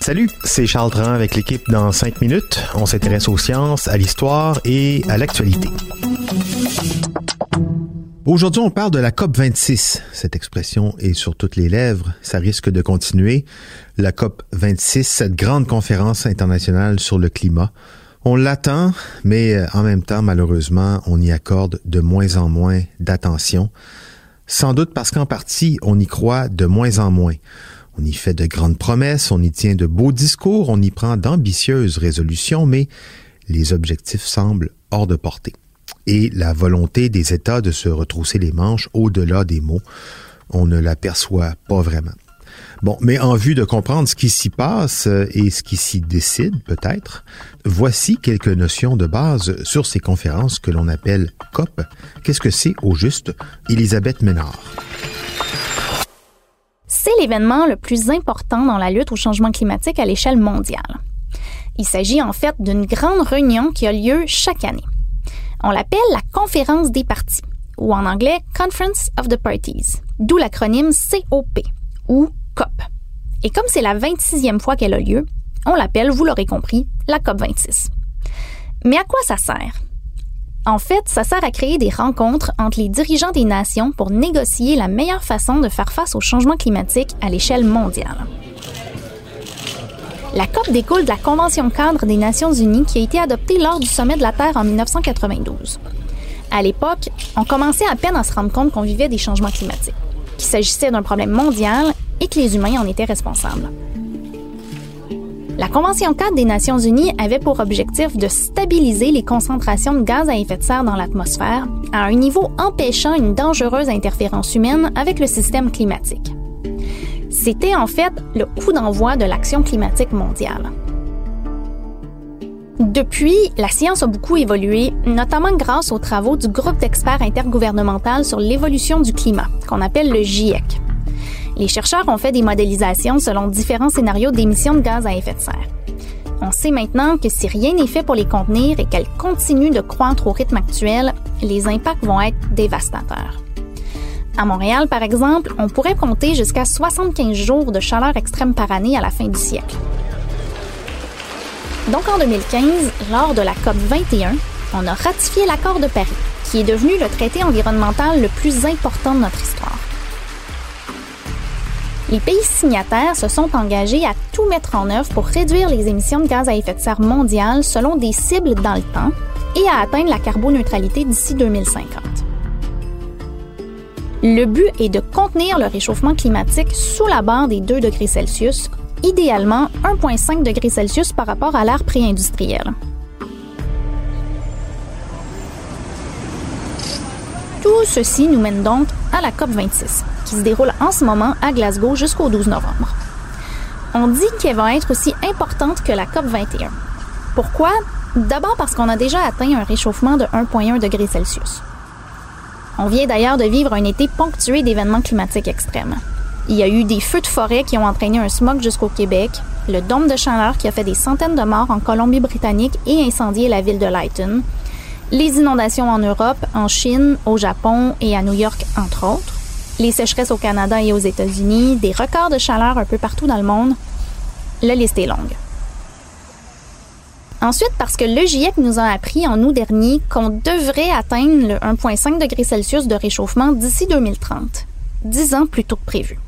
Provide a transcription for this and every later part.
Salut, c'est Charles Dran avec l'équipe dans 5 minutes. On s'intéresse aux sciences, à l'histoire et à l'actualité. Aujourd'hui, on parle de la COP 26. Cette expression est sur toutes les lèvres. Ça risque de continuer. La COP 26, cette grande conférence internationale sur le climat. On l'attend, mais en même temps, malheureusement, on y accorde de moins en moins d'attention. Sans doute parce qu'en partie, on y croit de moins en moins. On y fait de grandes promesses, on y tient de beaux discours, on y prend d'ambitieuses résolutions, mais les objectifs semblent hors de portée. Et la volonté des États de se retrousser les manches au-delà des mots, on ne l'aperçoit pas vraiment. Bon, mais en vue de comprendre ce qui s'y passe et ce qui s'y décide peut-être, voici quelques notions de base sur ces conférences que l'on appelle COP. Qu'est-ce que c'est au juste? Elisabeth Ménard? C'est l'événement le plus important dans la lutte au changement climatique à l'échelle mondiale. Il s'agit en fait d'une grande réunion qui a lieu chaque année. On l'appelle la conférence des partis, ou en anglais Conference of the Parties, d'où l'acronyme COP, ou COP. Et comme c'est la 26e fois qu'elle a lieu, on l'appelle, vous l'aurez compris, la COP 26. Mais à quoi ça sert? En fait, ça sert à créer des rencontres entre les dirigeants des nations pour négocier la meilleure façon de faire face au changement climatique à l'échelle mondiale. La COP découle de la Convention cadre des Nations unies qui a été adoptée lors du sommet de la Terre en 1992. À l'époque, on commençait à peine à se rendre compte qu'on vivait des changements climatiques, qu'il s'agissait d'un problème mondial et que les humains en étaient responsables. La Convention 4 des Nations unies avait pour objectif de stabiliser les concentrations de gaz à effet de serre dans l'atmosphère à un niveau empêchant une dangereuse interférence humaine avec le système climatique. C'était en fait le coup d'envoi de l'action climatique mondiale. Depuis, la science a beaucoup évolué, notamment grâce aux travaux du groupe d'experts intergouvernemental sur l'évolution du climat, qu'on appelle le GIEC. Les chercheurs ont fait des modélisations selon différents scénarios d'émissions de gaz à effet de serre. On sait maintenant que si rien n'est fait pour les contenir et qu'elles continuent de croître au rythme actuel, les impacts vont être dévastateurs. À Montréal, par exemple, on pourrait compter jusqu'à 75 jours de chaleur extrême par année à la fin du siècle. Donc en 2015, lors de la COP 21, on a ratifié l'accord de Paris, qui est devenu le traité environnemental le plus important de notre histoire. Les pays signataires se sont engagés à tout mettre en œuvre pour réduire les émissions de gaz à effet de serre mondiales selon des cibles dans le temps et à atteindre la carboneutralité d'ici 2050. Le but est de contenir le réchauffement climatique sous la barre des 2 degrés Celsius, idéalement 1,5 degrés Celsius par rapport à l'ère pré-industrielle. Tout ceci nous mène donc à la COP26, qui se déroule en ce moment à Glasgow jusqu'au 12 novembre. On dit qu'elle va être aussi importante que la COP21. Pourquoi? D'abord parce qu'on a déjà atteint un réchauffement de 1,1 degré Celsius. On vient d'ailleurs de vivre un été ponctué d'événements climatiques extrêmes. Il y a eu des feux de forêt qui ont entraîné un smog jusqu'au Québec, le dôme de chaleur qui a fait des centaines de morts en Colombie-Britannique et incendié la ville de Lytton, les inondations en Europe, en Chine, au Japon et à New York, entre autres, les sécheresses au Canada et aux États-Unis, des records de chaleur un peu partout dans le monde. La liste est longue. Ensuite, parce que le GIEC nous a appris en août dernier qu'on devrait atteindre le 1,5 degré Celsius de réchauffement d'ici 2030, dix ans plus tôt que prévu.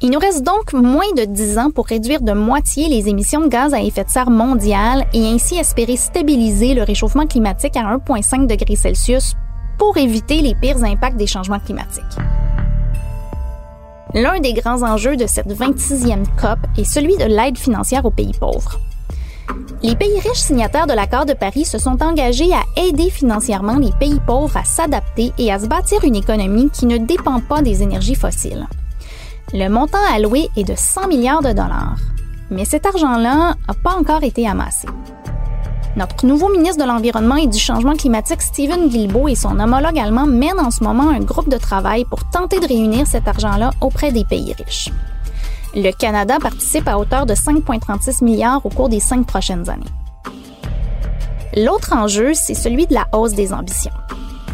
Il nous reste donc moins de 10 ans pour réduire de moitié les émissions de gaz à effet de serre mondiales et ainsi espérer stabiliser le réchauffement climatique à 1,5 degré Celsius pour éviter les pires impacts des changements climatiques. L'un des grands enjeux de cette 26e COP est celui de l'aide financière aux pays pauvres. Les pays riches signataires de l'accord de Paris se sont engagés à aider financièrement les pays pauvres à s'adapter et à se bâtir une économie qui ne dépend pas des énergies fossiles. Le montant alloué est de 100 milliards de dollars. Mais cet argent-là n'a pas encore été amassé. Notre nouveau ministre de l'Environnement et du Changement climatique, Stephen Guilbeault, et son homologue allemand mènent en ce moment un groupe de travail pour tenter de réunir cet argent-là auprès des pays riches. Le Canada participe à hauteur de 5,36 milliards au cours des cinq prochaines années. L'autre enjeu, c'est celui de la hausse des ambitions.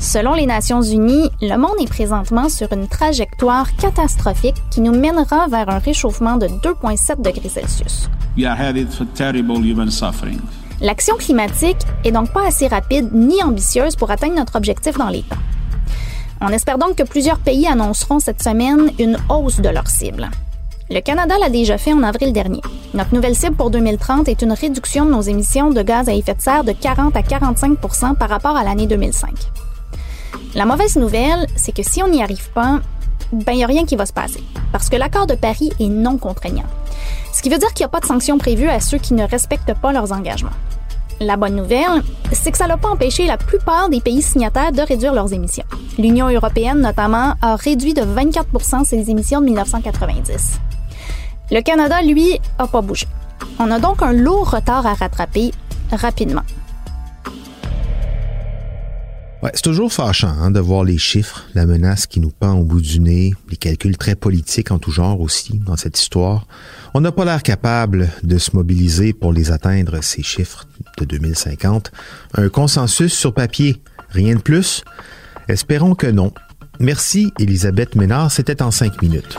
Selon les Nations Unies, le monde est présentement sur une trajectoire catastrophique qui nous mènera vers un réchauffement de 2,7 degrés Celsius. L'action climatique est donc pas assez rapide ni ambitieuse pour atteindre notre objectif dans les temps. On espère donc que plusieurs pays annonceront cette semaine une hausse de leur cible. Le Canada l'a déjà fait en avril dernier. Notre nouvelle cible pour 2030 est une réduction de nos émissions de gaz à effet de serre de 40 à 45% par rapport à l'année 2005. La mauvaise nouvelle, c'est que si on n'y arrive pas, ben il n'y a rien qui va se passer, parce que l'accord de Paris est non contraignant. Ce qui veut dire qu'il n'y a pas de sanctions prévues à ceux qui ne respectent pas leurs engagements. La bonne nouvelle, c'est que ça n'a pas empêché la plupart des pays signataires de réduire leurs émissions. L'Union européenne, notamment, a réduit de 24% ses émissions de 1990. Le Canada, lui, n'a pas bougé. On a donc un lourd retard à rattraper rapidement c'est toujours fâchant hein, de voir les chiffres, la menace qui nous pend au bout du nez, les calculs très politiques en tout genre aussi dans cette histoire. On n'a pas l'air capable de se mobiliser pour les atteindre, ces chiffres de 2050. Un consensus sur papier, rien de plus. Espérons que non. Merci, Elisabeth Ménard, c'était en cinq minutes.